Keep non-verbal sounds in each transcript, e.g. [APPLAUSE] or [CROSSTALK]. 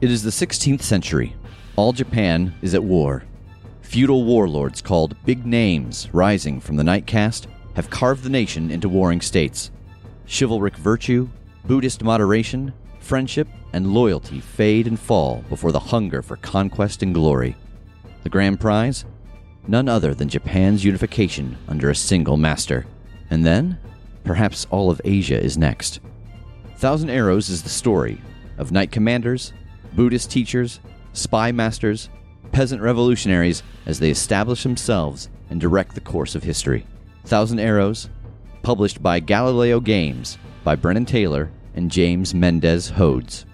It is the 16th century. All Japan is at war. Feudal warlords called Big Names, rising from the knight caste, have carved the nation into warring states. Chivalric virtue, Buddhist moderation, friendship, and loyalty fade and fall before the hunger for conquest and glory. The grand prize? None other than Japan's unification under a single master. And then, perhaps all of Asia is next. Thousand Arrows is the story of knight commanders, Buddhist teachers, spy masters, peasant revolutionaries as they establish themselves and direct the course of history. Thousand Arrows, published by Galileo Games by Brennan Taylor and James Mendez Hodes.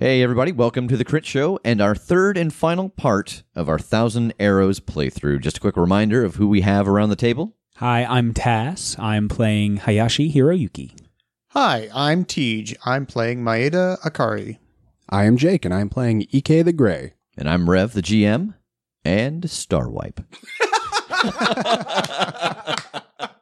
Hey, everybody, welcome to the Crit Show and our third and final part of our Thousand Arrows playthrough. Just a quick reminder of who we have around the table. Hi, I'm Tass. I'm playing Hayashi Hiroyuki. Hi, I'm Tej. I'm playing Maeda Akari. I am Jake, and I'm playing Ike the Gray. And I'm Rev, the GM, and Starwipe. [LAUGHS]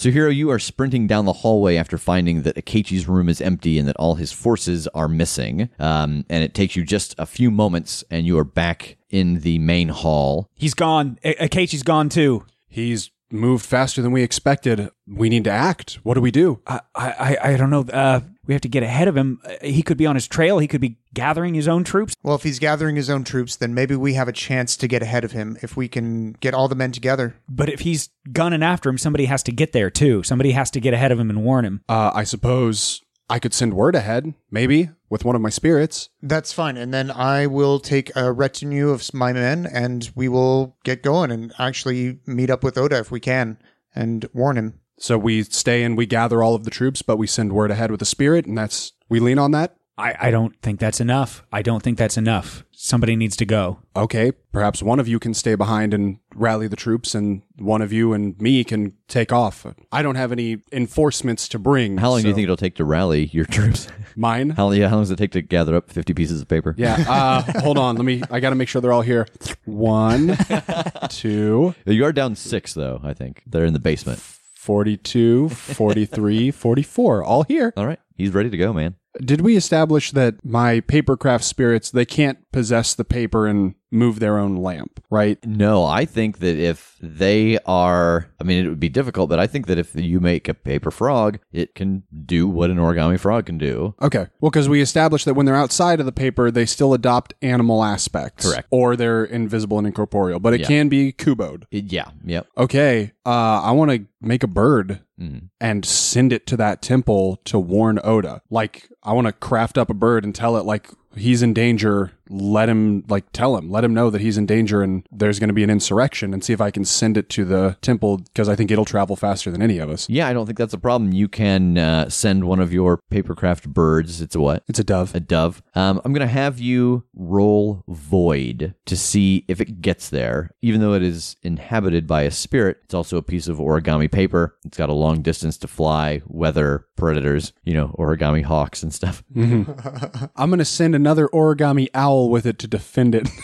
So, Hiro, you are sprinting down the hallway after finding that Akechi's room is empty and that all his forces are missing. Um, and it takes you just a few moments, and you are back in the main hall. He's gone. A- Akechi's gone too. He's moved faster than we expected. We need to act. What do we do? I, I, I don't know. Uh, we have to get ahead of him. Uh, He could be on his trail. He could be gathering his own troops. Well, if he's gathering his own troops, then maybe we have a chance to get ahead of him if we can get all the men together. But if he's gunning after him, somebody has to get there too. Somebody has to get ahead of him and warn him. Uh, I suppose I could send word ahead, maybe, with one of my spirits. That's fine. And then I will take a retinue of my men and we will get going and actually meet up with Oda if we can and warn him. So we stay and we gather all of the troops, but we send word ahead with a spirit, and that's we lean on that. I, I don't think that's enough. I don't think that's enough. Somebody needs to go. Okay, perhaps one of you can stay behind and rally the troops, and one of you and me can take off. I don't have any enforcements to bring. How long do you so- think it'll take to rally your troops? Mine? how, yeah, how long does it take to gather up 50 pieces of paper? Yeah. [LAUGHS] Uh, hold on. Let me. I got to make sure they're all here. One, [LAUGHS] two, You are down six, though, I think. They're in the basement. 42, 43, 44. All here. All right. He's ready to go, man. Did we establish that my papercraft spirits they can't possess the paper and move their own lamp, right? No, I think that if they are, I mean, it would be difficult, but I think that if you make a paper frog, it can do what an origami frog can do. Okay. Well, because we established that when they're outside of the paper, they still adopt animal aspects. Correct. Or they're invisible and incorporeal, but it Yeah. can be kuboed. Yeah, yep. Okay. Uh, I want to make a bird Mhm. and send it to that temple to warn Oda. Like, I want to craft up a bird and tell it, like, he's in danger, let him like tell him, let him know that he's in danger and there's going to be an insurrection and see if I can send it to the temple because I think it'll travel faster than any of us. Yeah, I don't think that's a problem. You can uh, send one of your papercraft birds. It's a what? It's a dove. A dove. Um, I'm going to have you roll void to see if it gets there. Even though it is inhabited by a spirit, it's also a piece of origami paper. It's got a long distance to fly, weather predators, you know, origami hawks and stuff. [LAUGHS] I'm going to send another origami owl with it to defend it. [LAUGHS]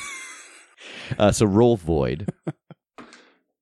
Uh, so roll void.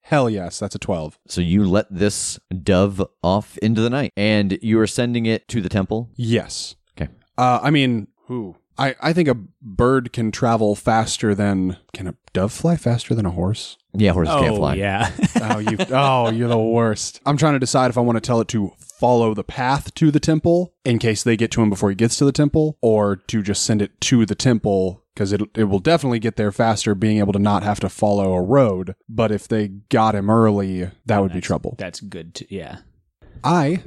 Hell yes, that's a 12. So you let this dove off into the night, and you are sending it to the temple. Yes. Okay. Uh, I mean, who? I, I think a bird can travel faster than. Can a dove fly faster than a horse? Yeah, horses can't Oh, fly. yeah. Oh, you! oh, you're the worst. I'm trying to decide if I want to tell it to follow the path to the temple in case they get to him before he gets to the temple, or to just send it to the temple because it it will definitely get there faster, being able to not have to follow a road. But if they got him early, that would be trouble. That's good. To, yeah. I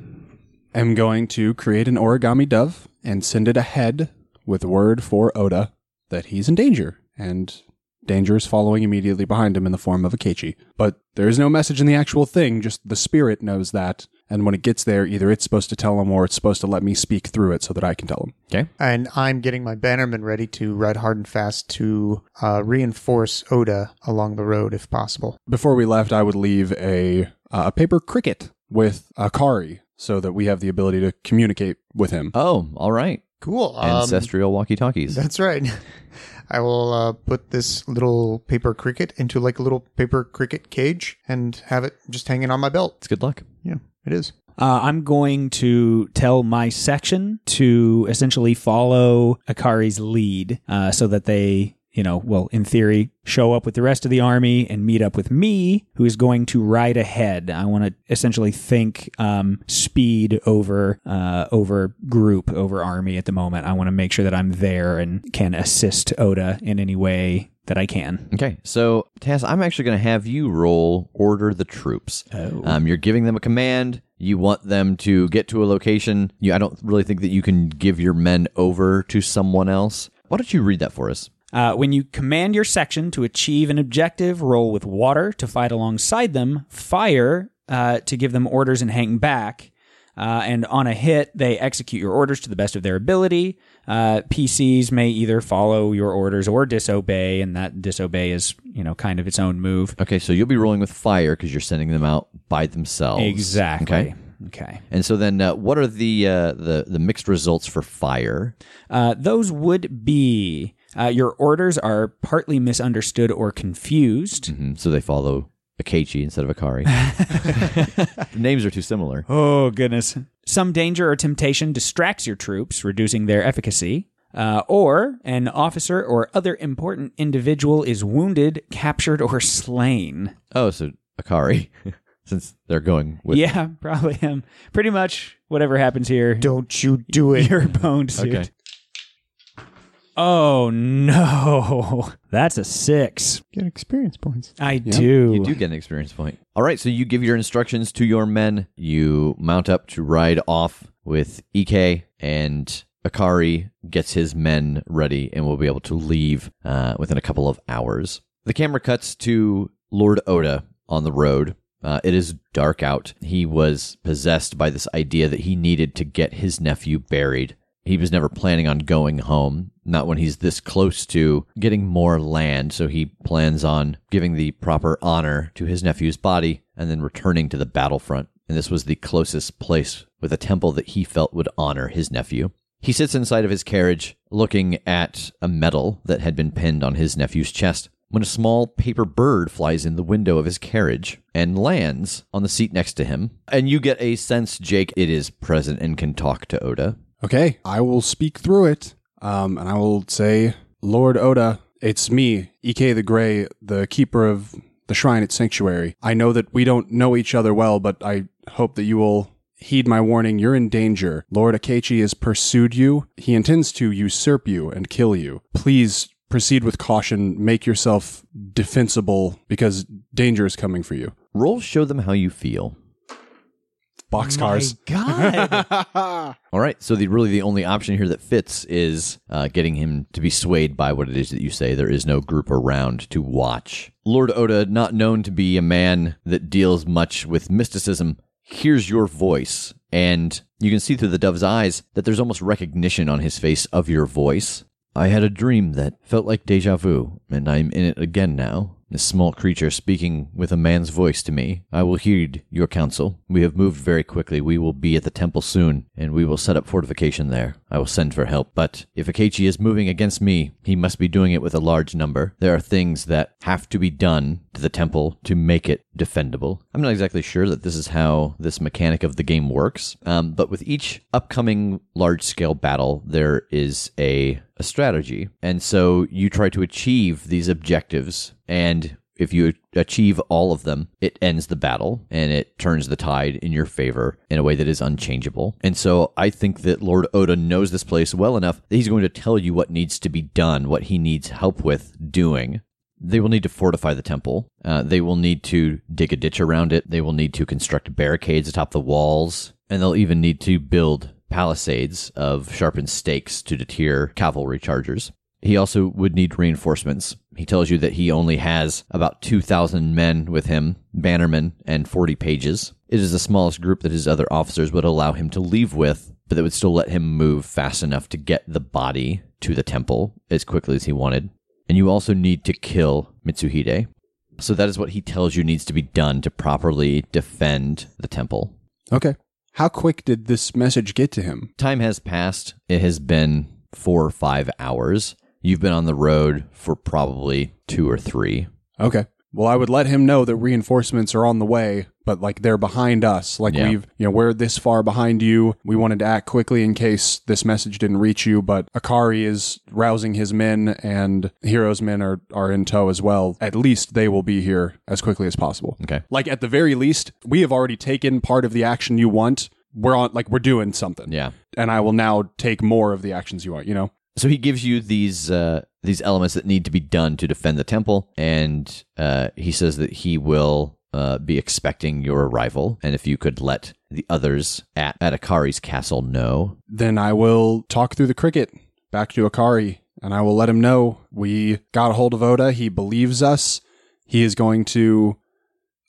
am going to create an origami dove and send it ahead with word for Oda that he's in danger and danger is following immediately behind him in the form of Akechi. But there is no message in the actual thing, just the spirit knows that. And when it gets there, either it's supposed to tell them or it's supposed to let me speak through it so that I can tell them. Okay. And I'm getting my bannerman ready to ride hard and fast to uh, reinforce Oda along the road if possible. Before we left, I would leave a, uh, a paper cricket with Akari so that we have the ability to communicate with him. Oh, all right. Cool. Um, Ancestral walkie-talkies. That's right. [LAUGHS] I will uh, put this little paper cricket into like a little paper cricket cage and have it just hanging on my belt. It's good luck. Yeah, it is. Uh, I'm going to tell my section to essentially follow Akari's lead uh, so that they, you know, well, in theory, show up with the rest of the army and meet up with me, who is going to ride ahead. I want to essentially think um, speed over uh, over group over army at the moment. I want to make sure that I'm there and can assist Oda in any way that I can. Okay, so Taz, I'm actually going to have you roll order the troops. Oh. Um, you're giving them a command. You want them to get to a location. You, I don't really think that you can give your men over to someone else. Why don't you read that for us? Uh, when you command your section to achieve an objective, roll with water to fight alongside them, fire uh, to give them orders and hang back. Uh, and on a hit, they execute your orders to the best of their ability. Uh, PCs may either follow your orders or disobey, and that disobey is, you know, kind of its own move. Okay, so you'll be rolling with fire because you're sending them out by themselves. Exactly. Okay. Okay. And so then, uh, what are the uh, the the mixed results for fire? Uh, those would be uh, your orders are partly misunderstood or confused. Mhm, So they follow Akechi instead of Akari. [LAUGHS] the names are too similar. Oh, goodness. Some danger or temptation distracts your troops, reducing their efficacy. Uh, or an officer or other important individual is wounded, captured, or slain. Oh, so Akari, [LAUGHS] since they're going with. yeah, [LAUGHS] probably him. Pretty much whatever happens here. Don't you do it. Your bone suit. Okay. Oh no, [LAUGHS] that's a six. Get experience points. I do. You do get an experience point. All right, so you give your instructions to your men. You mount up to ride off with Ike, and Akari gets his men ready and will be able to leave uh, within a couple of hours. The camera cuts to Lord Oda on the road. Uh, it is dark out. He was possessed by this idea that he needed to get his nephew buried. He was never planning on going home, not when he's this close to getting more land, so he plans on giving the proper honor to his nephew's body and then returning to the battlefront. And this was the closest place with a temple that he felt would honor his nephew. He sits inside of his carriage, looking at a medal that had been pinned on his nephew's chest, when a small paper bird flies in the window of his carriage and lands on the seat next to him. And you get a sense, Jake, it is present and can talk to Oda. Okay, I will speak through it. Um, and I will say, Lord Oda, it's me, Ike the Grey, the keeper of the shrine at Sanctuary. I know that we don't know each other well, but I hope that you will heed my warning. You're in danger. Lord Akechi has pursued you. He intends to usurp you and kill you. Please proceed with caution. Make yourself defensible because danger is coming for you. Roll show them how you feel. Boxcars. My God. [LAUGHS] [LAUGHS] All right, so the really the only option here that fits is uh, getting him to be swayed by what it is that you say. There is no group around to watch. Lord Oda, not known to be a man that deals much with mysticism, hears your voice, and you can see through the dove's eyes that there's almost recognition on his face of your voice. I had a dream that felt like deja vu, and I'm in it again now. This small creature speaking with a man's voice to me. I will heed your counsel. We have moved very quickly. We will be at the temple soon, and we will set up fortification there. I will send for help. But if Akechi is moving against me, he must be doing it with a large number. There are things that have to be done to the temple to make it defendable. I'm not exactly sure that this is how this mechanic of the game works, um, but with each upcoming large scale battle, there is a a strategy. And so you try to achieve these objectives and if you achieve all of them, it ends the battle and it turns the tide in your favor in a way that is unchangeable. And so I think that Lord Oda knows this place well enough that he's going to tell you what needs to be done, what he needs help with doing. They will need to fortify the temple. Uh, they will need to dig a ditch around it. They will need to construct barricades atop the walls. And they'll even need to build palisades of sharpened stakes to deter cavalry chargers. He also would need reinforcements. He tells you that he only has about 2,000 men with him, bannermen, and 40 pages. It is the smallest group that his other officers would allow him to leave with, but that would still let him move fast enough to get the body to the temple as quickly as he wanted. And you also need to kill Mitsuhide. So that is what he tells you needs to be done to properly defend the temple. Okay. How quick did this message get to him? Time has passed. It has been four or five hours. You've been on the road for probably two or three. Okay. Well, I would let him know that reinforcements are on the way, but like they're behind us. Like Yeah. we've, you know, we're this far behind you. We wanted to act quickly in case this message didn't reach you, but Akari is rousing his men and Hiro's men are, are in tow as well. At least they will be here as quickly as possible. Okay. Like at the very least, we have already taken part of the action you want. We're on, like, we're doing something. Yeah. And I will now take more of the actions you want, you know? So he gives you these uh, these elements that need to be done to defend the temple, and uh, he says that he will uh, be expecting your arrival, and if you could let the others at at Akari's castle know. then I will talk through the cricket back to Akari and I will let him know we got a hold of Oda. He believes us. He is going to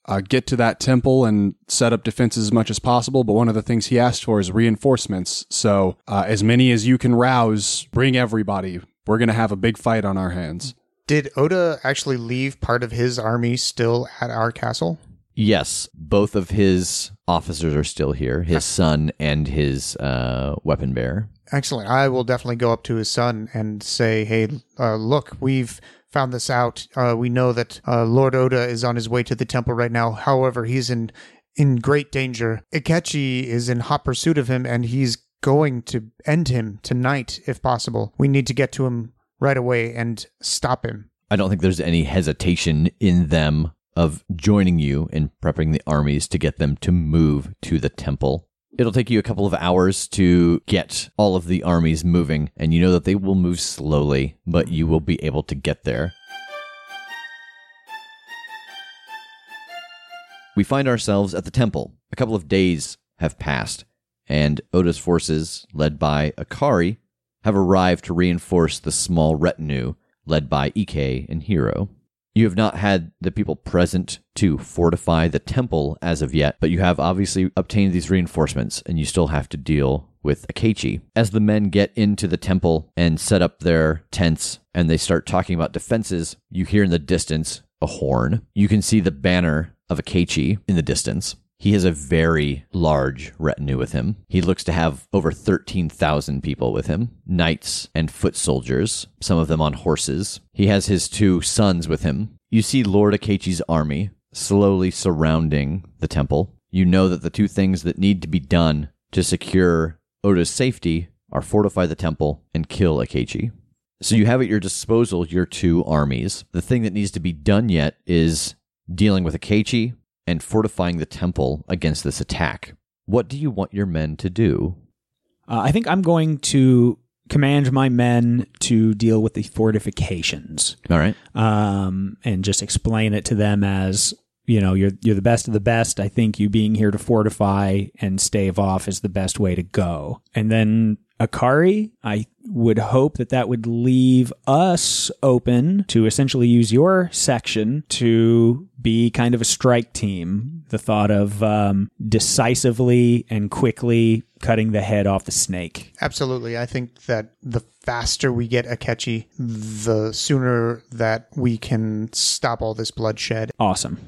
uh, get to that temple and set up defenses as much as possible. But one of the things he asked for is reinforcements. So uh, as many as you can rouse, bring everybody. We're going to have a big fight on our hands. Did Oda actually leave part of his army still at our castle? Yes, both of his officers are still here, his son and his uh, weapon bearer. Excellent. I will definitely go up to his son and say, "Hey, uh, look, we've found this out. Uh, we know that uh, Lord Oda is on his way to the temple right now. However, he's in in great danger. Akechi is in hot pursuit of him, and he's going to end him tonight, if possible. We need to get to him right away and stop him." I don't think there's any hesitation in them of joining you in prepping the armies to get them to move to the temple. It'll take you a couple of hours to get all of the armies moving, and you know that they will move slowly, but you will be able to get there. We find ourselves at the temple. A couple of days have passed, and Oda's forces, led by Akari, have arrived to reinforce the small retinue led by Ike and Hiro. You have not had the people present to fortify the temple as of yet, but you have obviously obtained these reinforcements, and you still have to deal with Akechi. As the men get into the temple and set up their tents and they start talking about defenses, you hear in the distance a horn. You can see the banner of Akechi in the distance. He has a very large retinue with him. He looks to have over 13,000 people with him knights and foot soldiers, some of them on horses. He has his two sons with him. You see Lord Akechi's army slowly surrounding the temple. You know that the two things that need to be done to secure Oda's safety are fortify the temple and kill Akechi. So you have at your disposal your two armies. The thing that needs to be done yet is dealing with Akechi and fortifying the temple against this attack. What do you want your men to do? Uh, I think I'm going to command my men to deal with the fortifications All right. um, and just explain it to them as you know you're you're the best of the best. I think you being here to fortify and stave off is the best way to go. And then Akari, I would hope that that would leave us open to essentially use your section to be kind of a strike team. The thought of um, decisively and quickly cutting the head off the snake. Absolutely. I think that the faster we get Akechi, the sooner that we can stop all this bloodshed. Awesome.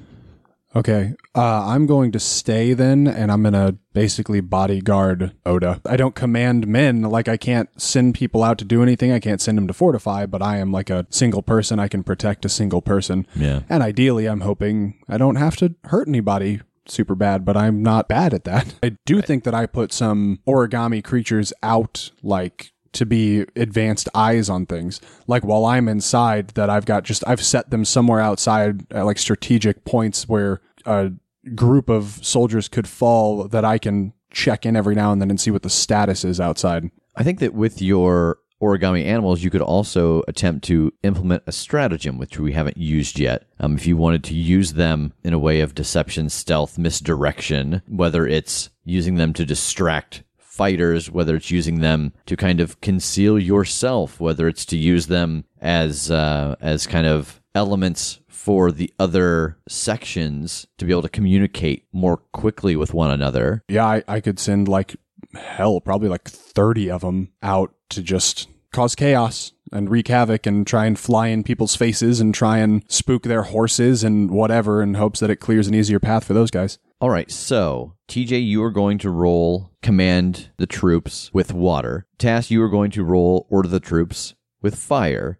Okay. Uh, I'm going to stay then, and I'm going to basically bodyguard Oda. I don't command men. Like, I can't send people out to do anything. I can't send them to fortify, but I am like a single person. I can protect a single person. Yeah. And ideally, I'm hoping I don't have to hurt anybody super bad, but I'm not bad at that. I do think that I put some origami creatures out, like, to be advanced eyes on things. Like while I'm inside, that I've got just I've set them somewhere outside at like strategic points where a group of soldiers could fall that I can check in every now and then and see what the status is outside. I think that with your origami animals, you could also attempt to implement a stratagem, which we haven't used yet. Um, if you wanted to use them in a way of deception, stealth, misdirection, whether it's using them to distract fighters, whether it's using them to kind of conceal yourself, whether it's to use them as uh, as kind of elements for the other sections to be able to communicate more quickly with one another. Yeah, I, I could send like hell, probably like 30 of them out to just cause chaos and wreak havoc and try and fly in people's faces and try and spook their horses and whatever in hopes that it clears an easier path for those guys. All right, so TJ, you are going to roll command the troops with water. Tass, you are going to roll order the troops with fire.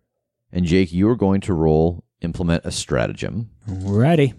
And Jake, you are going to roll implement a stratagem. Ready.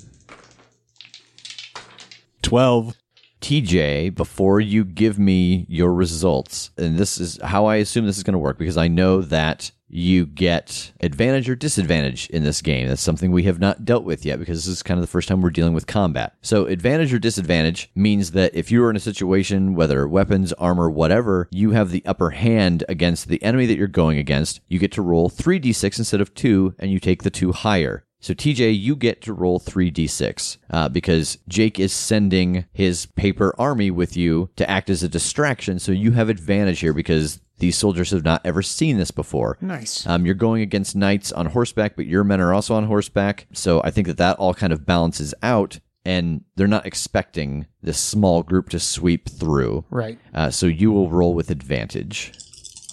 12. TJ, before you give me your results, and this is how I assume this is going to work because I know that you get advantage or disadvantage in this game. That's something we have not dealt with yet because this is kind of the first time we're dealing with combat. So, advantage or disadvantage means that if you're in a situation, whether weapons, armor, whatever, you have the upper hand against the enemy that you're going against, you get to roll 3d6 instead of 2, and you take the 2 higher. So, TJ, you get to roll 3d6 uh, because Jake is sending his paper army with you to act as a distraction. So, you have advantage here because these soldiers have not ever seen this before. Nice. Um, you're going against knights on horseback, but your men are also on horseback. So, I think that that all kind of balances out. And they're not expecting this small group to sweep through. Right. Uh, so, you will roll with advantage.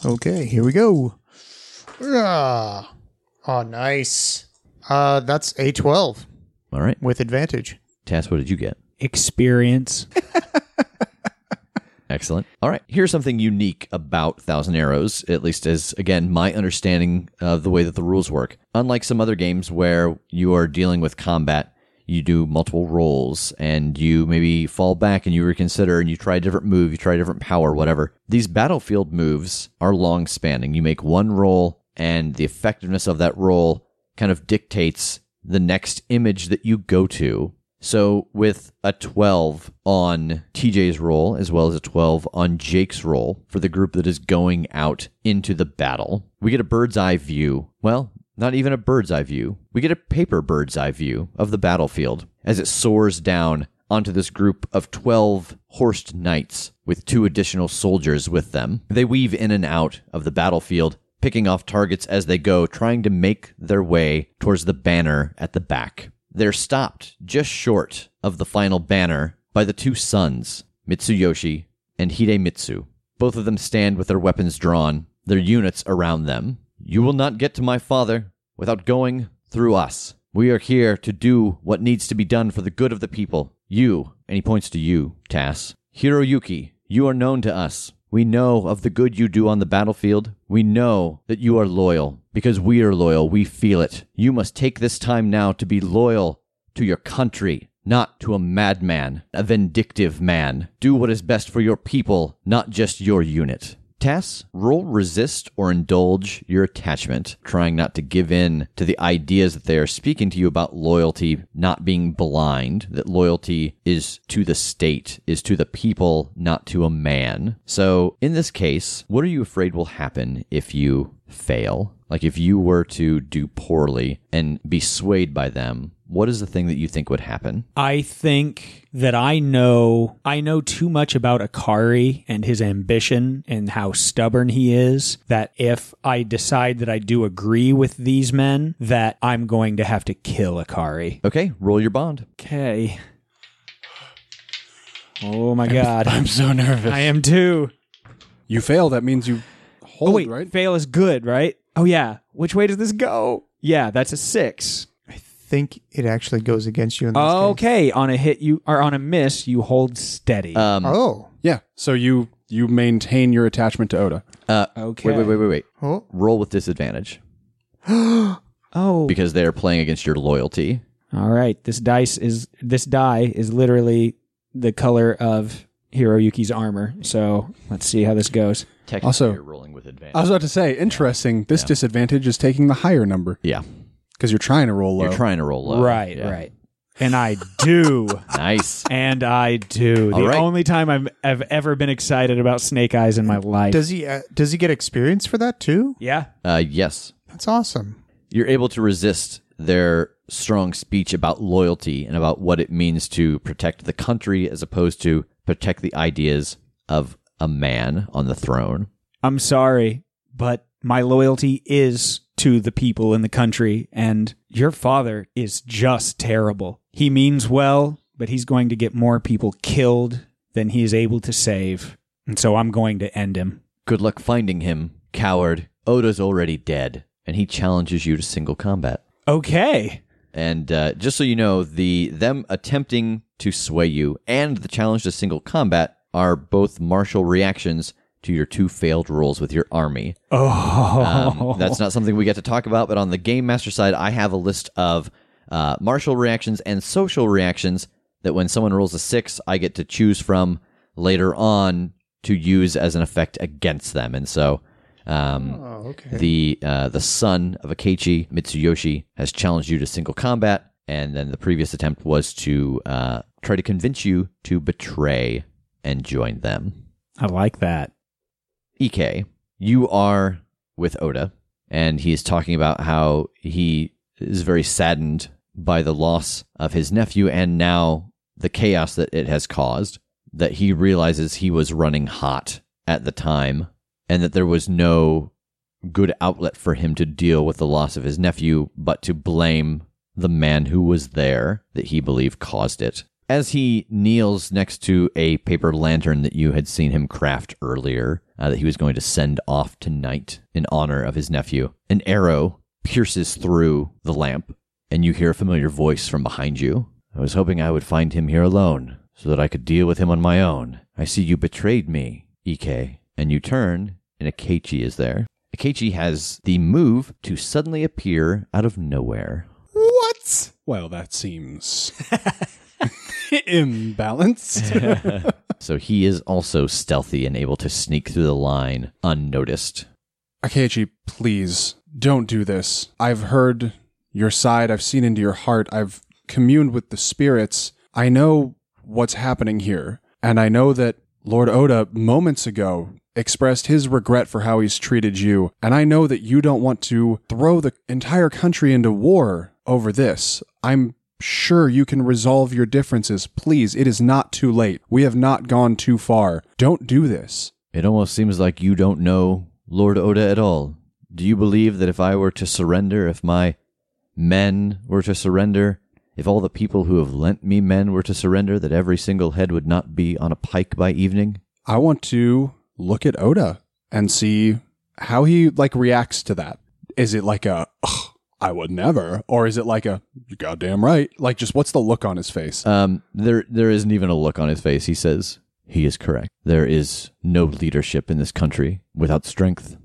Okay, here we go. Ah. Oh, nice. Uh, that's a 12 All right. with advantage. Tass, what did you get? Experience. [LAUGHS] Excellent. All right. Here's something unique about Thousand Arrows, at least as, again, my understanding of the way that the rules work. Unlike some other games where you are dealing with combat, you do multiple rolls and you maybe fall back and you reconsider and you try a different move, you try a different power, whatever. These battlefield moves are long spanning. You make one roll and the effectiveness of that roll kind of dictates the next image that you go to. So with a 12 on TJ's roll, as well as a 12 on Jake's roll for the group that is going out into the battle, we get a bird's eye view. Well, not even a bird's eye view. We get a paper bird's eye view of the battlefield as it soars down onto this group of 12 horsed knights with two additional soldiers with them. They weave in and out of the battlefield, picking off targets as they go, trying to make their way towards the banner at the back. They're stopped just short of the final banner by the two sons, Mitsuyoshi and Hidemitsu. Both of them stand with their weapons drawn, their units around them. You will not get to my father without going through us. We are here to do what needs to be done for the good of the people. You, and he points to you, Tass. Hiroyuki, you are known to us. We know of the good you do on the battlefield. We know that you are loyal. Because we are loyal, we feel it. You must take this time now to be loyal to your country, not to a madman, a vindictive man. Do what is best for your people, not just your unit. Tass, roll resist or indulge your attachment, trying not to give in to the ideas that they are speaking to you about loyalty not being blind, that loyalty is to the state, is to the people, not to a man. So, in this case, what are you afraid will happen if you fail, like if you were to do poorly and be swayed by them, what is the thing that you think would happen? I think that I know I know too much about Akari and his ambition and how stubborn he is that if I decide that I do agree with these men that I'm going to have to kill Akari. Okay, roll your bond. Okay. Oh my god. [LAUGHS] I'm so nervous. I am too. You fail. That means you hold, Oh wait, right? fail is good, right? Oh yeah. Which way does this go? Yeah, that's a 6. I think it actually goes against you in this case. Okay, on a hit you or on a miss you hold steady. Um, Oh. Yeah. So you you maintain your attachment to Oda. uh, okay. wait, wait, wait, wait, wait. Oh. Roll with disadvantage [GASPS] Oh. because they are playing against your loyalty. All right, this dice is this die is literally the color of Hiroyuki's armor. So let's see how this goes. Technically, Also- you're rolling with advantage. I was about to say, interesting. This disadvantage is taking the higher number yeah, because you're trying to roll low. you're trying to roll low. right, Yeah. right. And I do. [LAUGHS] Nice. and I do. All the right. only time I've, I've ever been excited about Snake Eyes in my life. Does he uh, does he get experience for that too? yeah. Uh, yes, That's awesome. you're able to resist their strong speech about loyalty and about what it means to protect the country as opposed to protect the ideas of a man on the throne. I'm sorry, but my loyalty is to the people in the country, and your father is just terrible. He means well, but he's going to get more people killed than he is able to save. And so I'm going to end him. Good luck finding him, coward. Oda's already dead, and he challenges you to single combat. Okay. And uh, just so you know, the them attempting to sway you and the challenge to single combat are both martial reactions to your two failed rolls with your army. Oh. Um, [LAUGHS] that's not something we get to talk about, but on the game master side, I have a list of uh, martial reactions and social reactions that when someone rolls a six, I get to choose from later on to use as an effect against them. And so um, Oh, okay. the uh, the son of Akechi, Mitsuyoshi, has challenged you to single combat, and then the previous attempt was to uh, try to convince you to betray and join them. I like that. Ike, you are with Oda, and he is talking about how he is very saddened by the loss of his nephew and now the chaos that it has caused. That he realizes he was running hot at the time, and that there was no good outlet for him to deal with the loss of his nephew, but to blame the man who was there that he believed caused it. As he kneels next to a paper lantern that you had seen him craft earlier, uh, that he was going to send off tonight in honor of his nephew, an arrow pierces through the lamp, and you hear a familiar voice from behind you. I was hoping I would find him here alone, so that I could deal with him on my own. I see you betrayed me, Ike. And you turn, and Akechi is there. Akechi has the move to suddenly appear out of nowhere. What? Well, that seems imbalanced. [LAUGHS] [LAUGHS] So he is also stealthy and able to sneak through the line unnoticed. Akechi, please don't do this. I've heard your side. I've seen into your heart. I've communed with the spirits. I know what's happening here. And I know that Lord Oda moments ago expressed his regret for how he's treated you. And I know that you don't want to throw the entire country into war over this. I'm sure you can resolve your differences. Please, it is not too late. We have not gone too far. Don't do this. It almost seems like you don't know Lord Oda at all. Do you believe that if I were to surrender, if my men were to surrender, if all the people who have lent me men were to surrender, that every single head would not be on a pike by evening? I want to look at Oda and see how he like reacts to that. Is it like a "Ugh, I would never, or is it like a you goddamn right? Like just what's the look on his face? Um, there, there isn't even a look on his face. He says, he is correct. There is no leadership in this country without strength.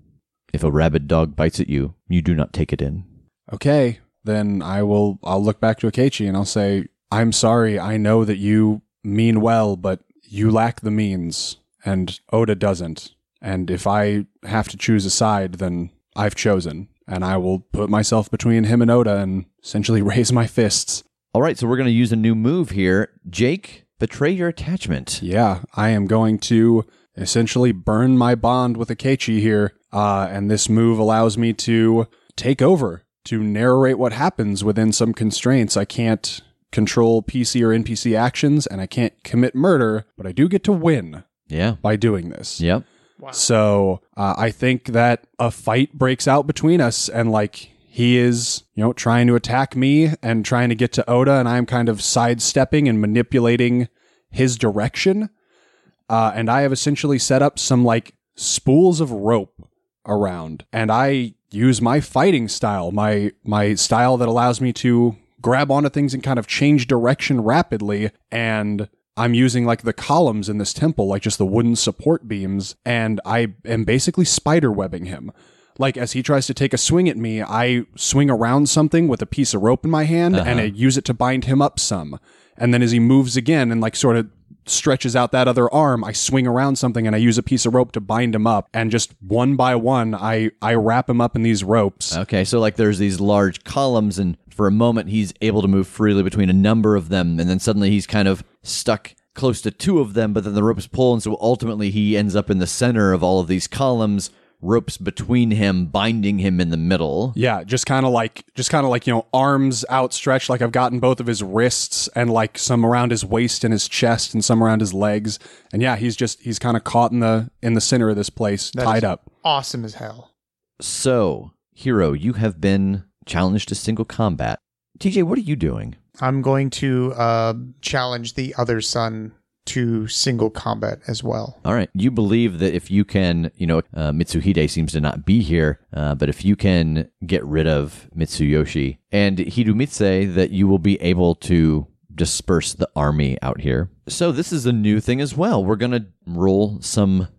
If a rabid dog bites at you, you do not take it in. okay, then I will. I'll look back to Akechi and I'll say, I'm sorry. I know that you mean well, but you lack the means, and Oda doesn't. And if I have to choose a side, then I've chosen, and I will put myself between him and Oda and essentially [LAUGHS] raise my fists. All right, so we're going to use a new move here. Jake, betray your attachment. Yeah, I am going to essentially burn my bond with Akechi here. Uh, and this move allows me to take over, to narrate what happens within some constraints. I can't control PC or NPC actions, and I can't commit murder, but I do get to win Yeah. by doing this. Yep. So uh, I think that a fight breaks out between us, and like he is, you know, trying to attack me and trying to get to Oda, and I'm kind of sidestepping and manipulating his direction. Uh, and I have essentially set up some like spools of rope around, and I use my fighting style, my my style that allows me to grab onto things and kind of change direction rapidly and I'm using like the columns in this temple, like just the wooden support beams, and I am basically spider webbing him. Like as he tries to take a swing at me, I swing around something with a piece of rope in my hand and uh-huh. I use it to bind him up some. And then as he moves again and like sort of stretches out that other arm, I swing around something and I use a piece of rope to bind him up. And just one by one, I I wrap him up in these ropes. Okay, so like there's these large columns, and for a moment he's able to move freely between a number of them, and then suddenly he's kind of stuck close to two of them, but then the ropes pull, and so ultimately he ends up in the center of all of these columns, ropes between him, binding him in the middle. Yeah, just kind of like, just kind of like you know, arms outstretched, like I've gotten both of his wrists and like some around his waist and his chest and some around his legs, and yeah, he's just he's kind of caught in the in the center of this place, That tied up. Awesome as hell. So, Hiro, you have been challenged to single combat. TJ, what are you doing? I'm going to uh, challenge the other son to single combat as well. All right. You believe that if you can, you know, uh, Mitsuhide seems to not be here, uh, but if you can get rid of Mitsuyoshi and Hidemitsu, that you will be able to disperse the army out here. So this is a new thing as well. We're going to roll some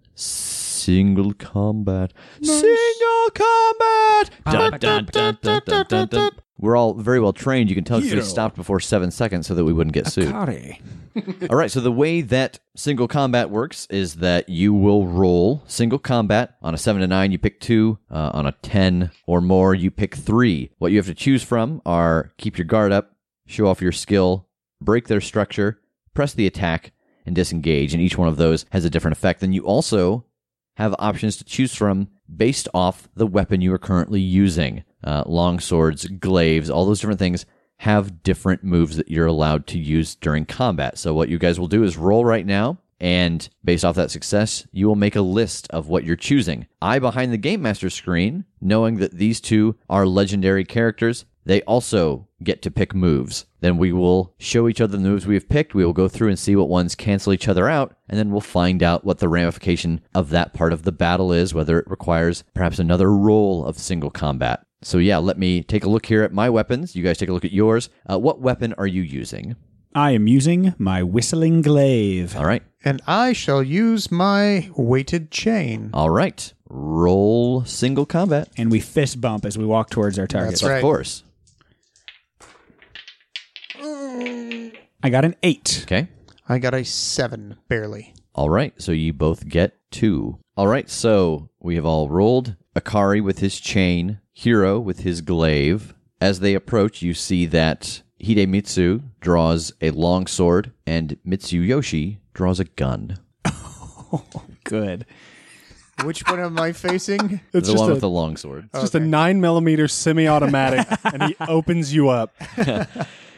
single combat. Single combat! Dun, dun, dun, dun, dun, dun, dun. We're all very well trained. You can tell because we stopped before seven seconds so that we wouldn't get sued. [LAUGHS] All right, so the way that single combat works is that you will roll single combat on a 7 to 9, you pick 2, uh, on a 10 or more, you pick 3. What you have to choose from are keep your guard up, show off your skill, break their structure, press the attack, and disengage, and each one of those has a different effect. Then you also have options to choose from based off the weapon you are currently using. Uh, long swords, glaives, all those different things have different moves that you're allowed to use during combat. So what you guys will do is roll right now. And based off that success, you will make a list of what you're choosing. I, behind the Game Master screen, knowing that these two are legendary characters, they also get to pick moves. Then we will show each other the moves we have picked. We will go through and see what ones cancel each other out, and then we'll find out what the ramification of that part of the battle is, whether it requires perhaps another roll of single combat. So, yeah, let me take a look here at my weapons. You guys take a look at yours. Uh, what weapon are you using? I am using my whistling glaive. All right. And I shall use my weighted chain. All right. Roll single combat. And we fist bump as we walk towards our target. That's Of course. I got an eight. Okay. I got a seven, barely. All right. So you both get two. All right. So we have all rolled. Akari with his chain, Hiro with his glaive. As they approach, you see that Hidemitsu draws a long sword and Mitsuyoshi draws a gun. Oh, [LAUGHS] Good. Which one am I facing? [LAUGHS] It's the just one a, with the long sword. it's just a nine millimeter semi-automatic, and he [LAUGHS] opens you up.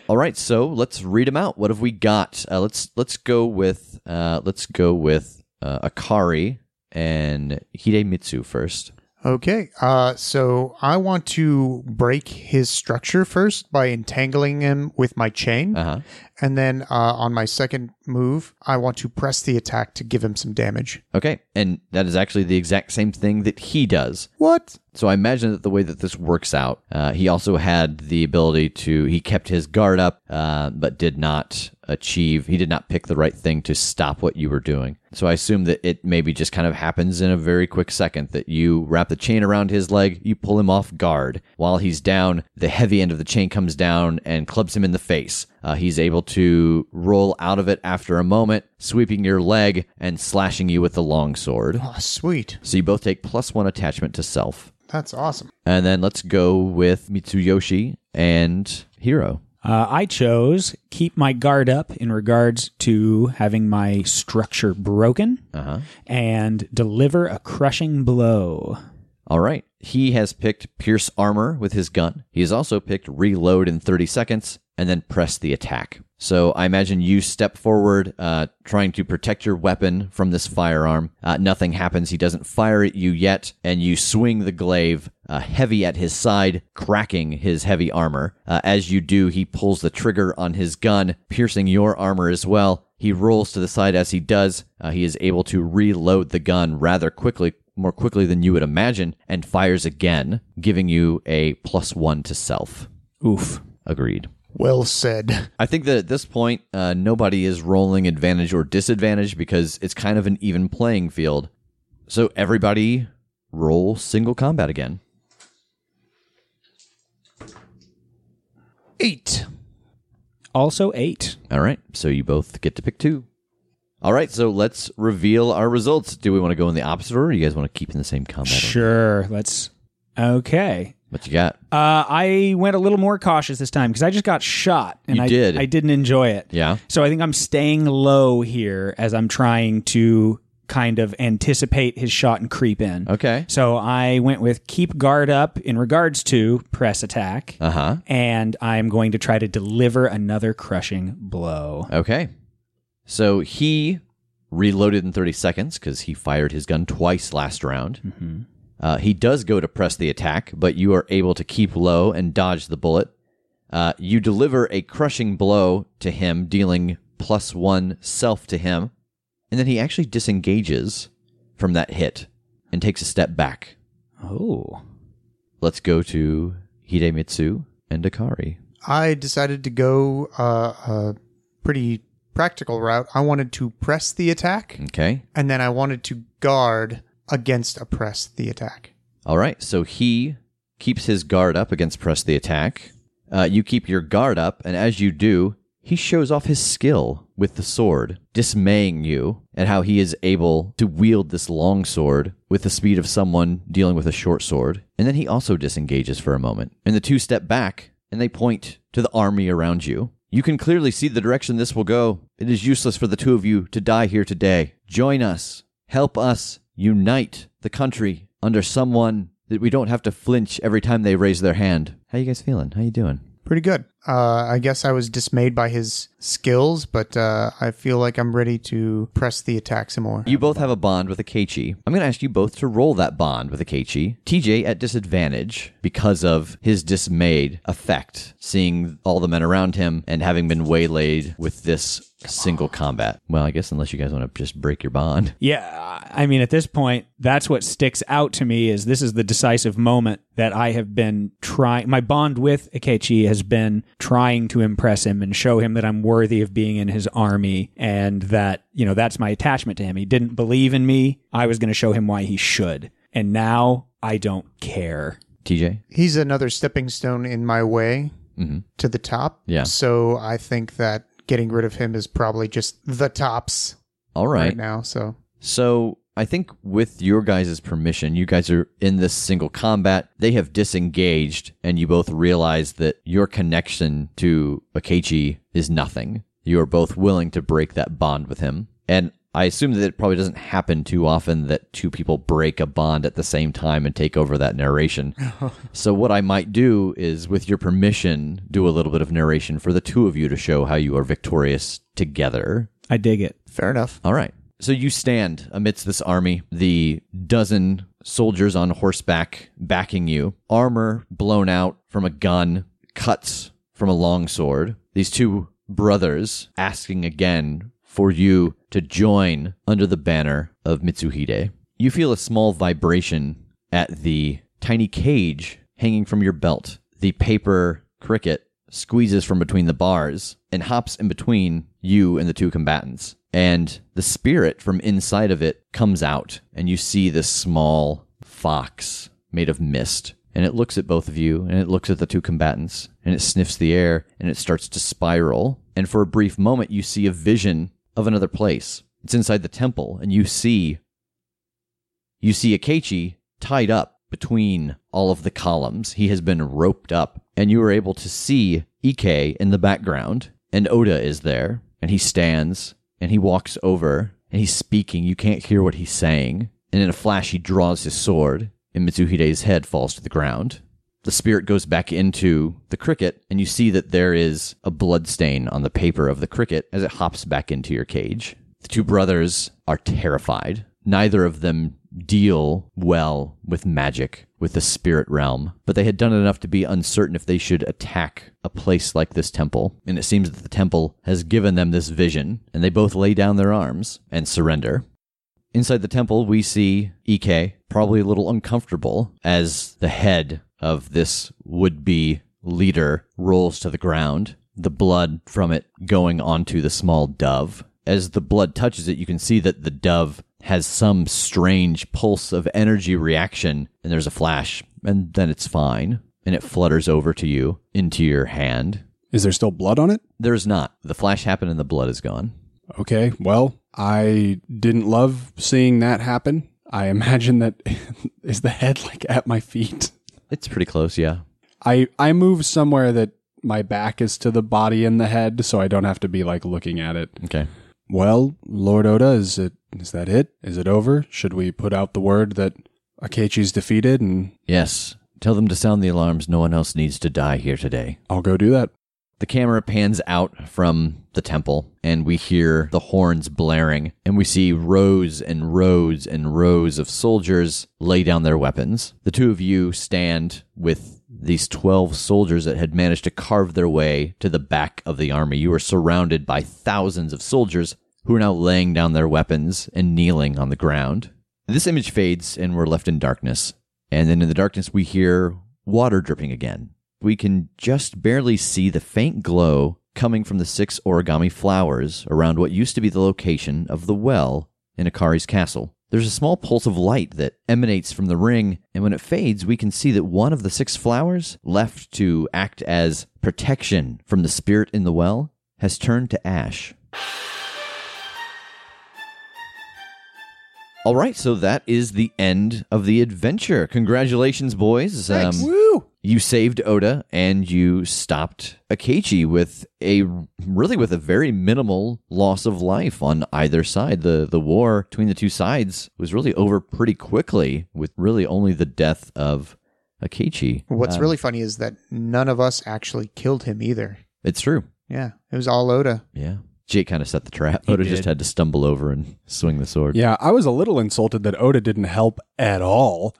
All right, so let's read them out. What have we got? Uh, let's let's go with uh, let's go with uh, Akari and Hidemitsu first. Okay, uh, so I want to break his structure first by entangling him with my chain. Uh huh. And then uh, on my second move, I want to press the attack to give him some damage. Okay, and that is actually the exact same thing that he does. What? So I imagine that the way that this works out, uh, he also had the ability to he kept his guard up, uh, but did not achieve. He did not pick the right thing to stop what you were doing. So I assume that it maybe just kind of happens in a very quick second that you wrap the chain around his leg, you pull him off guard. While he's down, the heavy end of the chain comes down and clubs him in the face. Uh, he's able to roll out of it after a moment, sweeping your leg and slashing you with the long sword. Oh, sweet. So you both take plus one attachment to self. That's awesome. And then let's go with Mitsuyoshi and Hiro. Uh, I chose keep my guard up in regards to having my structure broken Uh huh. and deliver a crushing blow. All right. He has picked Pierce Armor with his gun. He has also picked Reload in 30 seconds and then press the attack. So I imagine you step forward, uh, trying to protect your weapon from this firearm. Uh, nothing happens. He doesn't fire at you yet, and you swing the glaive uh, heavy at his side, cracking his heavy armor. Uh, as you do, he pulls the trigger on his gun, piercing your armor as well. He rolls to the side as he does. Uh, he is able to reload the gun rather quickly, more quickly than you would imagine, and fires again, giving you a plus one to self. Oof. Agreed. Well said. I think that at this point, uh, nobody is rolling advantage or disadvantage because it's kind of an even playing field. So everybody roll single combat again. Eight. Also eight. All right. So you both get to pick two. All right. So let's reveal our results. Do we want to go in the opposite order? Or you guys want to keep in the same combat? order? Sure. Let's. Okay. What you got? Uh, I went a little more cautious this time because I just got shot and You I did. I didn't enjoy it. Yeah. So I think I'm staying low here as I'm trying to kind of anticipate his shot and creep in. Okay. So I went with keep guard up in regards to press attack, Uh huh. and I'm going to try to deliver another crushing blow. Okay. So he reloaded in 30 seconds because he fired his gun twice last round. Uh, he does go to press the attack, but you are able to keep low and dodge the bullet. Uh, you deliver a crushing blow to him, dealing plus one self to him, and then he actually disengages from that hit and takes a step back. Oh. Let's go to Hidemitsu and Akari. I decided to go uh, a pretty practical route. I wanted to press the attack, Okay. and then I wanted to guard against a press the attack. All right. So he keeps his guard up against press the attack. Uh, you keep your guard up, and as you do, he shows off his skill with the sword, dismaying you at how he is able to wield this long sword with the speed of someone dealing with a short sword. And then he also disengages for a moment. And the two step back, and they point to the army around you. You can clearly see the direction this will go. It is useless for the two of you to die here today. Join us. Help us unite the country under someone that we don't have to flinch every time they raise their hand. How you guys feeling? How you doing? Pretty good. Uh, I guess I was dismayed by his skills, but uh, I feel like I'm ready to press the attack some more. You both have a bond with a Akechi. I'm going to ask you both to roll that bond with a Akechi. TJ at disadvantage because of his dismayed effect, seeing all the men around him and having been waylaid with this single combat. Well, I guess unless you guys want to just break your bond. Yeah, I mean, at this point, that's what sticks out to me is this is the decisive moment that I have been trying. My bond with Akechi has been trying to impress him and show him that I'm worthy of being in his army and that, you know, that's my attachment to him. He didn't believe in me. I was going to show him why he should. And now I don't care. TJ? He's another stepping stone in my way Mhm. to the top. Yeah. So I think that getting rid of him is probably just the tops All right, right. now. So So I think with your guys' permission, you guys are in this single combat. They have disengaged, and you both realize that your connection to Akechi is nothing. You are both willing to break that bond with him. And I assume that it probably doesn't happen too often that two people break a bond at the same time and take over that narration. [LAUGHS] so what I might do is, with your permission, do a little bit of narration for the two of you to show how you are victorious together. I dig it. fair enough. All right. So you stand amidst this army, the dozen soldiers on horseback backing you, armor blown out from a gun, cuts from a longsword. These two brothers asking again for you to join under the banner of Mitsuhide. You feel a small vibration at the tiny cage hanging from your belt. The paper cricket squeezes from between the bars and hops in between you and the two combatants. And the spirit from inside of it comes out, and you see this small fox made of mist. And it looks at both of you, and it looks at the two combatants, and it sniffs the air, and it starts to spiral. And for a brief moment, you see a vision of another place. It's inside the temple, and you see you see Akechi tied up between all of the columns. He has been roped up, and you are able to see Ike in the background, and Oda is there, and he stands and he walks over and he's speaking. You can't hear what he's saying. And in a flash, he draws his sword and Mitsuhide's head falls to the ground. The spirit goes back into the cricket, and you see that there is a blood stain on the paper of the cricket as it hops back into your cage. The two brothers are terrified. Neither of them deal well with magic, with the spirit realm, but they had done enough to be uncertain if they should attack a place like this temple. And it seems that the temple has given them this vision, and they both lay down their arms and surrender. Inside the temple, we see Ike, probably a little uncomfortable, as the head of this would be leader rolls to the ground, the blood from it going onto the small dove. As the blood touches it, you can see that the dove has some strange pulse of energy reaction, and there's a flash, and then it's fine, and it flutters over to you into your hand. Is there still blood on it? There's not. The flash happened, and the blood is gone. Okay, well, I didn't love seeing that happen. I imagine that [LAUGHS] is the head like at my feet. It's pretty close, yeah. I I move somewhere that my back is to the body and the head, so I don't have to be like looking at it. Okay. Well, Lord Oda, is it is that it? Is it over? Should we put out the word that Akechi's defeated and Yes. Tell them to sound the alarms. No one else needs to die here today. I'll go do that. The camera pans out from the temple, and we hear the horns blaring, and we see rows and rows and rows of soldiers lay down their weapons. The two of you stand with these 12 soldiers that had managed to carve their way to the back of the army. You are surrounded by thousands of soldiers who are now laying down their weapons and kneeling on the ground. This image fades, and we're left in darkness. And then in the darkness, we hear water dripping again we can just barely see the faint glow coming from the six origami flowers around what used to be the location of the well in Akari's castle. There's a small pulse of light that emanates from the ring, and when it fades, we can see that one of the six flowers, left to act as protection from the spirit in the well, has turned to ash. All right, so that is the end of the adventure. Congratulations, boys. Um, Woo! you saved Oda and you stopped Akechi with a really with a very minimal loss of life on either side. The the war between the two sides was really over pretty quickly with really only the death of Akechi. What's Um, really funny is that none of us actually killed him either. It's true. Yeah, it was all Oda. Yeah. Jake kind of set the trap. He Oda just had to stumble over and swing the sword. Yeah, I was a little insulted that Oda didn't help at all.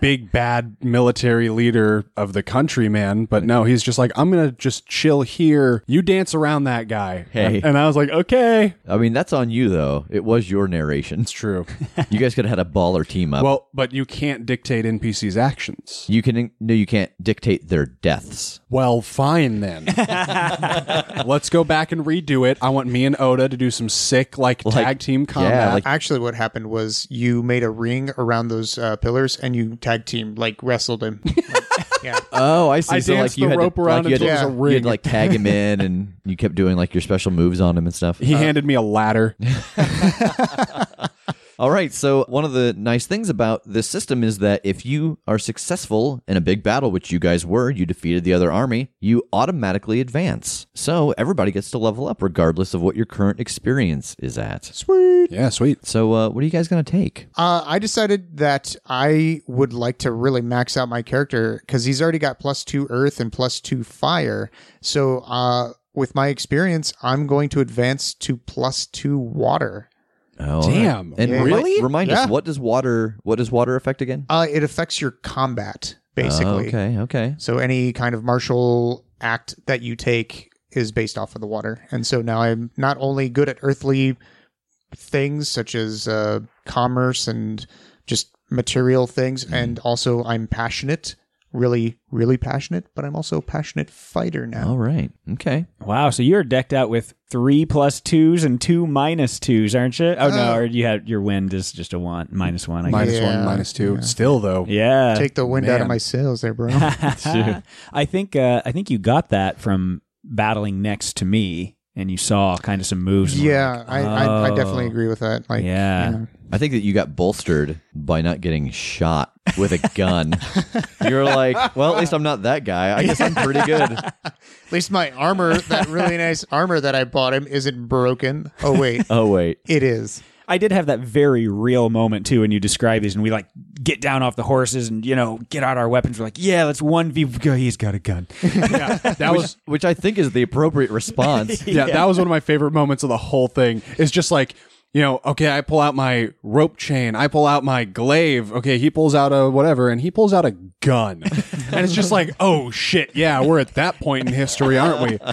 Big bad military leader of the country, man. But no, he's just like, I'm gonna just chill here. You dance around that guy. Hey. And, and I was like, okay. I mean, that's on you though. It was your narration. It's true. [LAUGHS] You guys could have had a baller team up. well, but you can't dictate NPC's actions. you can no, you can't dictate their deaths. Well, fine then. [LAUGHS] Let's go back and redo it. I want me and Oda to do some sick like, Like- tag team yeah, combat. like- Actually, what happened was you made a ring around those uh, pillars and you tag team, like wrestled him. [LAUGHS] Like, yeah. Oh, I see. I so like you the had rope to, around like, you had until to, it was a you had to, like tag him in, and you kept doing like your special moves on him and stuff. he handed me a ladder. [LAUGHS] All right. So one of the nice things about this system is that if you are successful in a big battle, which you guys were, you defeated the other army, you automatically advance. So everybody gets to level up regardless of what your current experience is at. Sweet. Yeah, sweet. So uh, what are you guys going to take? Uh, I decided that I would like to really max out my character because he's already got plus two earth and plus two fire. So, uh, with my experience, I'm going to advance to plus two water. Oh. Damn. And Yeah. remi- Really? remind Yeah. us what does water what does water affect again? Uh, it affects your combat, basically. Oh, okay. Okay. So any kind of martial act that you take is based off of the water. And so now I'm not only good at earthly things such as uh, commerce and just material things, and also I'm passionate, really, really passionate, but I'm also a passionate fighter now. All right. Okay. Wow, so you're decked out with three plus twos and two minus twos, aren't you? Oh no, Uh, or you had your wind is just a one minus one. I Minus guess. Yeah, one, minus two. Still though. Yeah. Take the wind out of my sails there, bro. [LAUGHS] I think uh, I think you got that from battling next to me, and you saw kind of some moves. yeah, like, I, I, I "Oh." definitely agree with that. Like, Yeah. you know. I think that you got bolstered by not getting shot with a gun. [LAUGHS] You're like, well, at least I'm not that guy. I guess I'm pretty good. At least my armor, that really [LAUGHS] nice armor that I bought him, isn't broken. Oh wait, Oh wait. it is. I did have that very real moment too, when you describe these, and we like get down off the horses and, you know, get out our weapons. We're like, yeah, let's one v. [LAUGHS] He's got a gun. That was Which I think is the appropriate response. yeah, that was one of my favorite moments of the whole thing. It's just like, you know, okay, I pull out my rope chain, I pull out my glaive. Okay, he pulls out a whatever, and he pulls out a gun. [LAUGHS] and it's just like, oh shit, yeah, we're at that point in history, aren't we? [LAUGHS]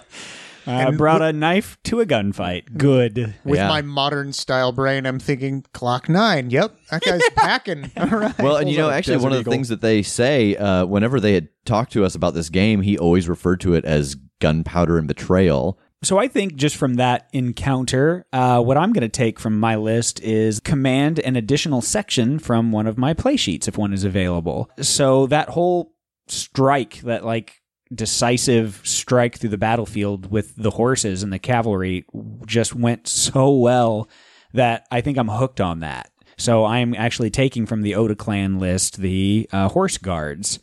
I brought a knife to a gunfight. Good. With Yeah. my modern style brain, I'm thinking Glock nine. Yep, that guy's [LAUGHS] packing. All right. Well, and you know, actually, one of the Eagle. things that they say uh, whenever they had talked to us about this game, he always referred to it as gunpowder and betrayal. So I think just from that encounter, uh, what I'm going to take from my list is command an additional section from one of my play sheets if one is available. So that whole strike, that like decisive strike through the battlefield with the horses and the cavalry just went so well that I think I'm hooked on that. So I'm actually taking from the Oda clan list the uh, horse guards.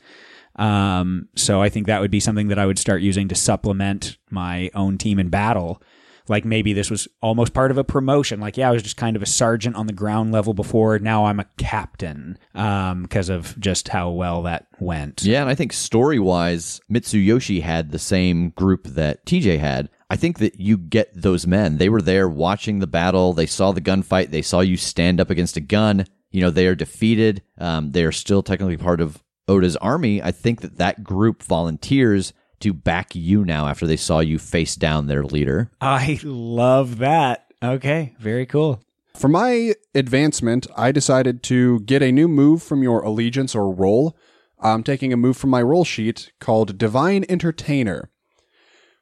Um, so I think that would be something that I would start using to supplement my own team in battle. Like maybe this was almost part of a promotion. Like, yeah, I was just kind of a sergeant on the ground level before. Now I'm a captain um, because of just how well that went. Yeah, and I think story wise, Mitsuyoshi had the same group that TJ had. I think that you get those men. They were there watching the battle. They saw the gunfight. They saw you stand up against a gun. You know, they are defeated. Um, they are still technically part of Oda's army. I think that that group volunteers to back you now after they saw you face down their leader. I love that. Okay, very cool. For my advancement, I decided to get a new move from your allegiance or role. I'm taking a move from my role sheet called Divine Entertainer.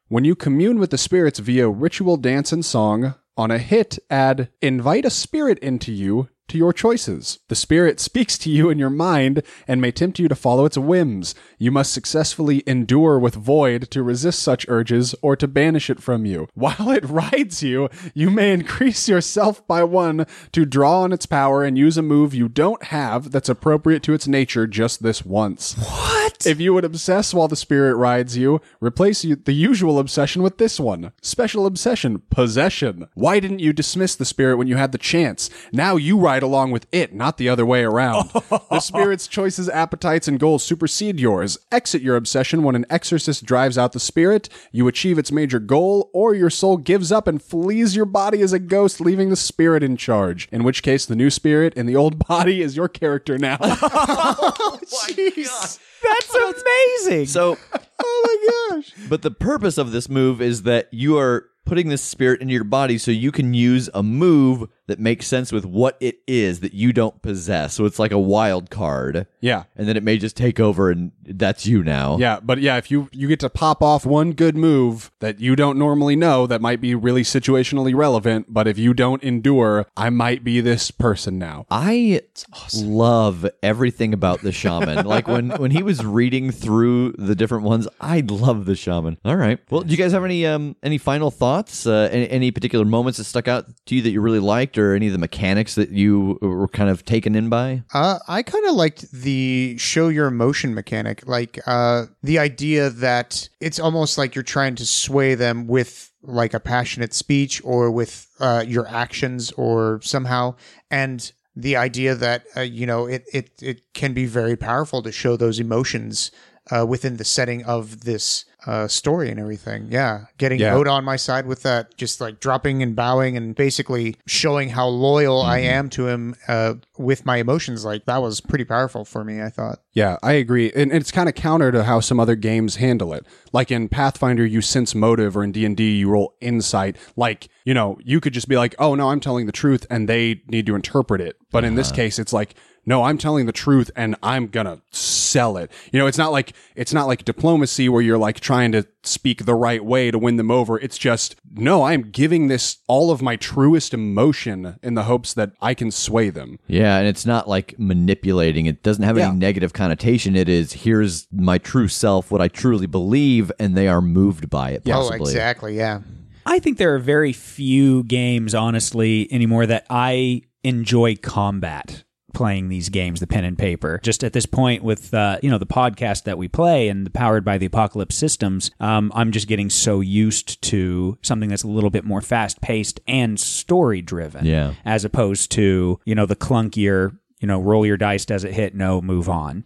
When you commune with the spirits via ritual dance and song, on a hit, add Invite a spirit into you to your choices. The spirit speaks to you in your mind and may tempt you to follow its whims. You must successfully endure with void to resist such urges or to banish it from you. [LAUGHS] While it rides you, you may increase yourself by one to draw on its power and use a move you don't have that's appropriate to its nature just this once. What? If you would obsess while the spirit rides you, replace you- the usual obsession with this one. Special obsession, possession. Why didn't you dismiss the spirit when you had the chance? Now you ride along with it, not the other way around. [LAUGHS] the spirit's choices, appetites, and goals supersede yours. Exit your obsession when an exorcist drives out the spirit, you achieve its major goal, or your soul gives up and flees your body as a ghost, leaving the spirit in charge. In which case, the new spirit in the old [LAUGHS] body is your character now. [LAUGHS] oh, Jeez. That's amazing. So, Oh my gosh. but the purpose of this move is that you are putting this spirit into your body so you can use a move that makes sense with what it is that you don't possess. So it's like a wild card. Yeah. And then it may just take over and that's you now. Yeah, but yeah, if you you get to pop off one good move that you don't normally know that might be really situationally relevant, but if you don't endure, I might be this person now. I love everything about the shaman. [LAUGHS] like when when he was reading through the different ones, I love the shaman. All right. Well, do you guys have any um any final thoughts? Uh, any, any particular moments that stuck out to you that you really liked, or any of the mechanics that you were kind of taken in by? Uh, I kind of liked the show your emotion mechanic, like uh, the idea that it's almost like you're trying to sway them with like a passionate speech or with uh, your actions or somehow, and the idea that uh, you know it it it can be very powerful to show those emotions uh, within the setting of this uh, story and everything. Yeah, getting Yeah. Oda on my side with that, just like dropping and bowing and basically showing how loyal I am to him uh, with my emotions. Like that was pretty powerful for me. I thought. Yeah, I agree. And it's kind of counter to how some other games handle it. Like in Pathfinder, you sense motive, or in D&D, you roll insight. Like, you know, you could just be like, oh, no, I'm telling the truth, and they need to interpret it. But in this case, it's like, no, I'm telling the truth, and I'm gonna sell it. You know, it's not like it's not like diplomacy where you're like trying to speak the right way to win them over. It's just, no, I'm giving this all of my truest emotion in the hopes that I can sway them. Yeah, and it's not like manipulating. It doesn't have any Yeah. negative connotation. It is here's my true self, what I truly believe, and they are moved by it. Oh, exactly. Yeah. I think there are very few games, honestly, anymore that I enjoy combat playing these games, the pen and paper. Just at this point with, uh, you know, the podcast that we play and the powered by the apocalypse systems, um, I'm just getting so used to something that's a little bit more fast paced and story driven. Yeah. As opposed to, you know, the clunkier you know, roll your dice. Does it hit? No, move on.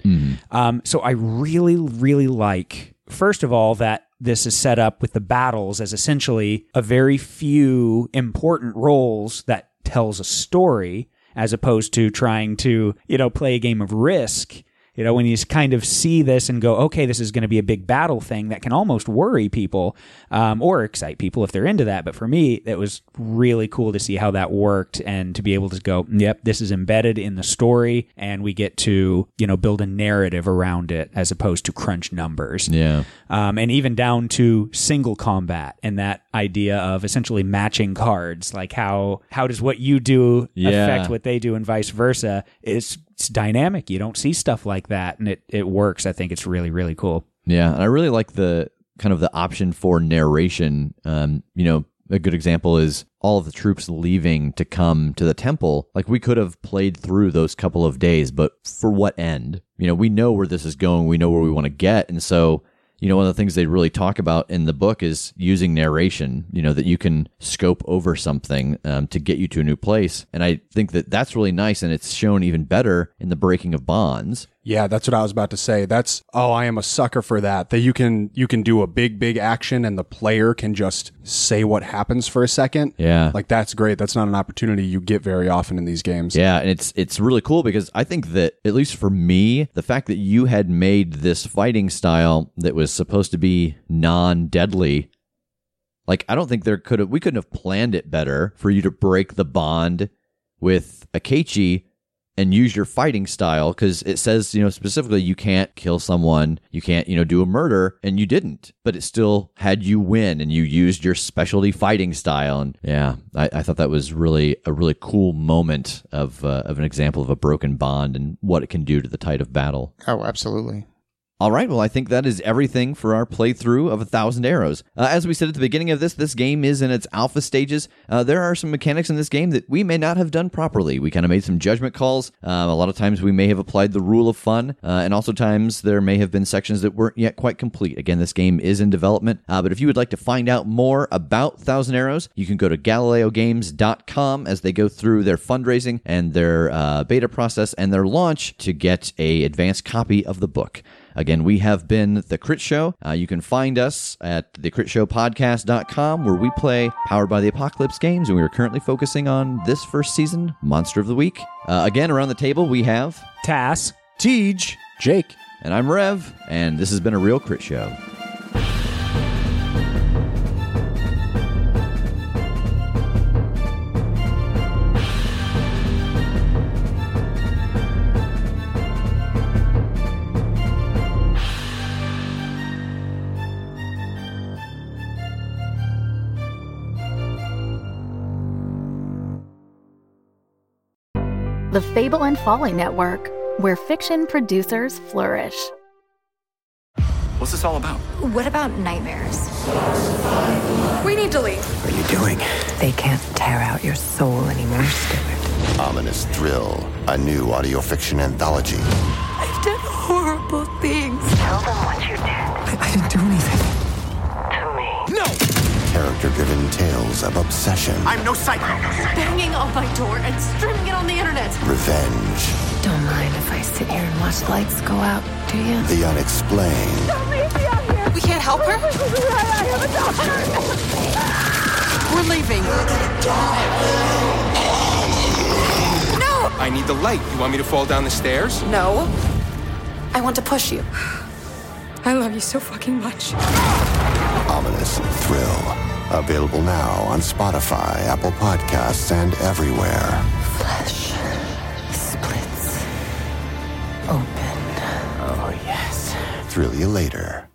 Um, so I really, really like, first of all, that this is set up with the battles as essentially a very few important roles that tells a story as opposed to trying to, you know, play a game of risk. You know, when you kind of see this and go, okay, this is going to be a big battle thing that can almost worry people um, or excite people if they're into that. But for me, it was really cool to see how that worked and to be able to go, yep, this is embedded in the story and we get to, you know, build a narrative around it as opposed to crunch numbers Yeah. um, and even down to single combat and that idea of essentially matching cards like how how does what you do Yeah. affect what they do and vice versa it's, it's dynamic you don't see stuff like that and it, it works i think it's really really cool Yeah, and I really like the kind of the option for narration. Um, you know, a good example is all of the troops leaving to come to the temple. Like we could have played through those couple of days, but for what end? You know, we know where this is going. We know where we want to get, and so you know, one of the things they really talk about in the book is using narration, you know, that you can scope over something um, to get you to a new place. And I think that that's really nice. And it's shown even better in the breaking of bonds. Yeah, that's what I was about to say. That's oh, I am a sucker for that. That you can you can do a big big action and the player can just say what happens for a second. Yeah. Like that's great. That's not an opportunity you get very often in these games. Yeah, and it's it's really cool because I think that at least for me, the fact that you had made this fighting style that was supposed to be non-deadly, like I don't think there could have we couldn't have planned it better for you to break the bond with Akechi and use your fighting style because it says you know specifically you can't kill someone you can't you know do a murder and you didn't but it still had you win and you used your specialty fighting style and yeah i, I thought that was really a really cool moment of uh, of an example of a broken bond and what it can do to the tide of battle Oh, absolutely. All right, well, I think that is everything for our playthrough of A Thousand Arrows. Uh, as we said at the beginning of this, this game is in its alpha stages. Uh, there are some mechanics in this game that we may not have done properly. We kind of made some judgment calls. Um, a lot of times we may have applied the rule of fun, uh, and also times there may have been sections that weren't yet quite complete. Again, this game is in development, uh, but if you would like to find out more about Thousand Arrows, you can go to GalileoGames.com as they go through their fundraising and their uh, beta process and their launch to get a advanced copy of the book. Again, we have been The Crit Show. Uh, you can find us at thecritshowpodcast.com where we play Powered by the Apocalypse games, and we are currently focusing on this first season, Monster of the Week. Uh, again, around the table, we have, tass Tej, Jake. and I'm Rev, and this has been a real Crit Show. The Fable and Folly Network, where fiction producers flourish. What's this all about? What about nightmares? We need to leave. What are you doing? They can't tear out your soul anymore, Stuart. Ominous Thrill, a new audio fiction anthology. I've done horrible things. Tell them what you did Character driven tales of obsession, I'm no psycho. Banging on my door and streaming it on the internet. revenge, Don't mind if I sit here and watch lights go out, do you? the unexplained, Help me, be out here. We can't help her. I have a doctor. We're leaving. No! I need the light. You want me to fall down the stairs? No. I want to push you. I love you so fucking much. Ominous Thrill. Available now on Spotify, Apple Podcasts, and everywhere. Flesh splits open. Oh, yes. Thrill you later.